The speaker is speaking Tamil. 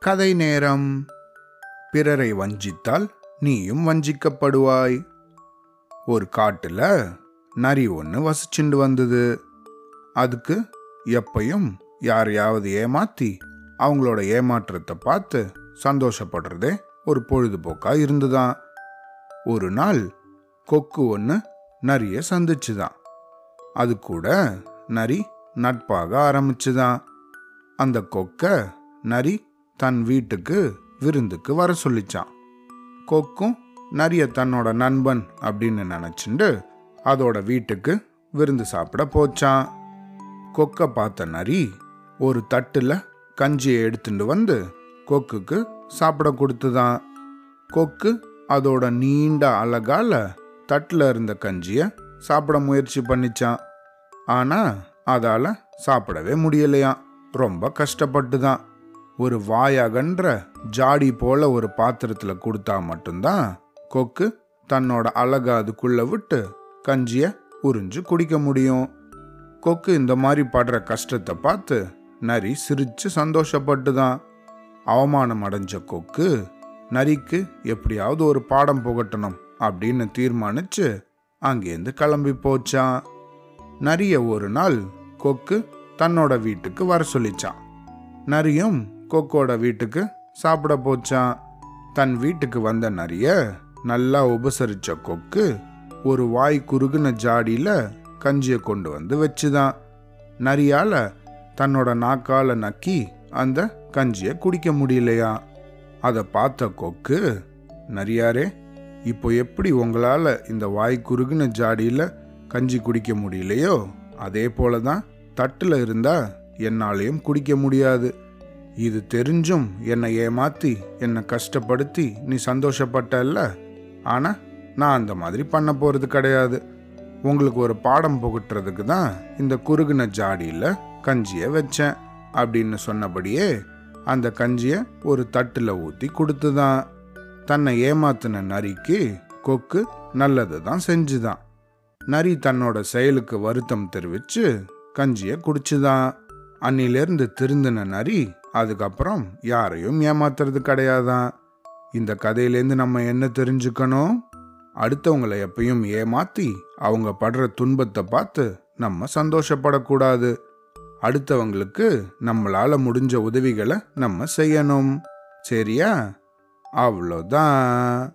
கதை நேரம். பிறரை வஞ்சித்தால் நீயும் வஞ்சிக்கப்படுவாய். ஒரு காட்டுல நரி ஒன்று வசிச்சுண்டு வந்தது. அதுக்கு எப்பையும் யாரையாவது ஏமாத்தி அவங்களோட ஏமாற்றத்தை பார்த்து சந்தோஷப்படுறதே ஒரு பொழுதுபோக்கா இருந்துதான். ஒரு நாள் கொக்கு ஒன்று நரிய சந்திச்சுதான். அது கூட நரி நட்பாக ஆரம்பிச்சுதான். அந்த கொக்கை நரி தன் வீட்டுக்கு விருந்துக்கு வர சொல்லிச்சான். கொக்கும் நிறைய தன்னோட நண்பன் அப்படின்னு நினச்சிண்டு அதோட வீட்டுக்கு விருந்து சாப்பிட போச்சான். கொக்கை பார்த்த நரி ஒரு தட்டில் கஞ்சியை எடுத்துட்டு வந்து கொக்குக்கு சாப்பிட கொடுத்துதான். கொக்கு அதோட நீண்ட அழகால தட்டில் இருந்த கஞ்சியை சாப்பிட முயற்சி பண்ணிச்சான். ஆனால் அதால் சாப்பிடவே முடியலையாம். ரொம்ப கஷ்டப்பட்டு தான் ஒரு வாயகன்ற ஜாடி போல ஒரு பாத்திரத்தில் கொடுத்தா மட்டும்தான் கொக்கு தன்னோட அழக அதுக்குள்ள விட்டு கஞ்சிய உறிஞ்சு குடிக்க முடியும். கொக்கு இந்த மாதிரி படுற கஷ்டத்தை பார்த்து நரி சிரிச்சு சந்தோஷப்பட்டு தான் அவமானம் அடைஞ்ச கொக்கு நரிக்கு எப்படியாவது ஒரு பாடம் புகட்டணும் அப்படின்னு தீர்மானிச்சு அங்கேருந்து கிளம்பி போச்சான். நரிய ஒரு நாள் கொக்கு தன்னோட வீட்டுக்கு வர சொல்லிச்சான். நரியும் கொக்கோட வீட்டுக்கு சாப்பிட போச்சான் தன் வீட்டுக்கு வந்த நரிய நல்லா உபசரிச்ச கொக்கு ஒரு வாய் குறுகுன ஜாடியில கஞ்சியை கொண்டு வந்து வச்சுதான். நரியால தன்னோட நாக்கால நக்கி அந்த கஞ்சியை குடிக்க முடியலையா? அதை பார்த்த கொக்கு நரியாரே இப்போ எப்படி உங்களால இந்த வாய் குறுகுன ஜாடியில கஞ்சி குடிக்க முடியலையோ? அதே போல தான் தட்டில் இருந்தா என்னாலையும் குடிக்க முடியாது. இது தெரிஞ்சும் என்னை ஏமாத்தி என்னை கஷ்டப்படுத்தி நீ சந்தோஷப்பட்டல்ல? ஆனால் நான் அந்த மாதிரி பண்ண போகிறது கிடையாது. உங்களுக்கு ஒரு பாடம் புகட்டுறதுக்கு தான் இந்த குறுகுன ஜாடியில் கஞ்சியை வச்சேன் அப்படின்னு சொன்னபடியே அந்த கஞ்சியை ஒரு தட்டில் ஊற்றி கொடுத்து கொடுத்துதான். தன்னை ஏமாத்தின நரிக்கு கொக்கு நல்லது தான் செஞ்சுதான். நரி தன்னோட செயலுக்கு வருத்தம் தெரிவித்து கஞ்சியை குடிச்சுதான். அன்னிலிருந்து திருந்தின நரி அதுக்கப்புறம் யாரையும் ஏமாத்துறது கிடையாதான். இந்த கதையிலேருந்து நம்ம என்ன தெரிஞ்சுக்கணும்? அடுத்தவங்களை எப்பயும் ஏமாத்தி அவங்க படுற துன்பத்தை பார்த்து நம்ம சந்தோஷப்படக்கூடாது. அடுத்தவங்களுக்கு நம்மளால முடிஞ்ச உதவிகளை நம்ம செய்யணும். சரியா? அவ்வளோதான்.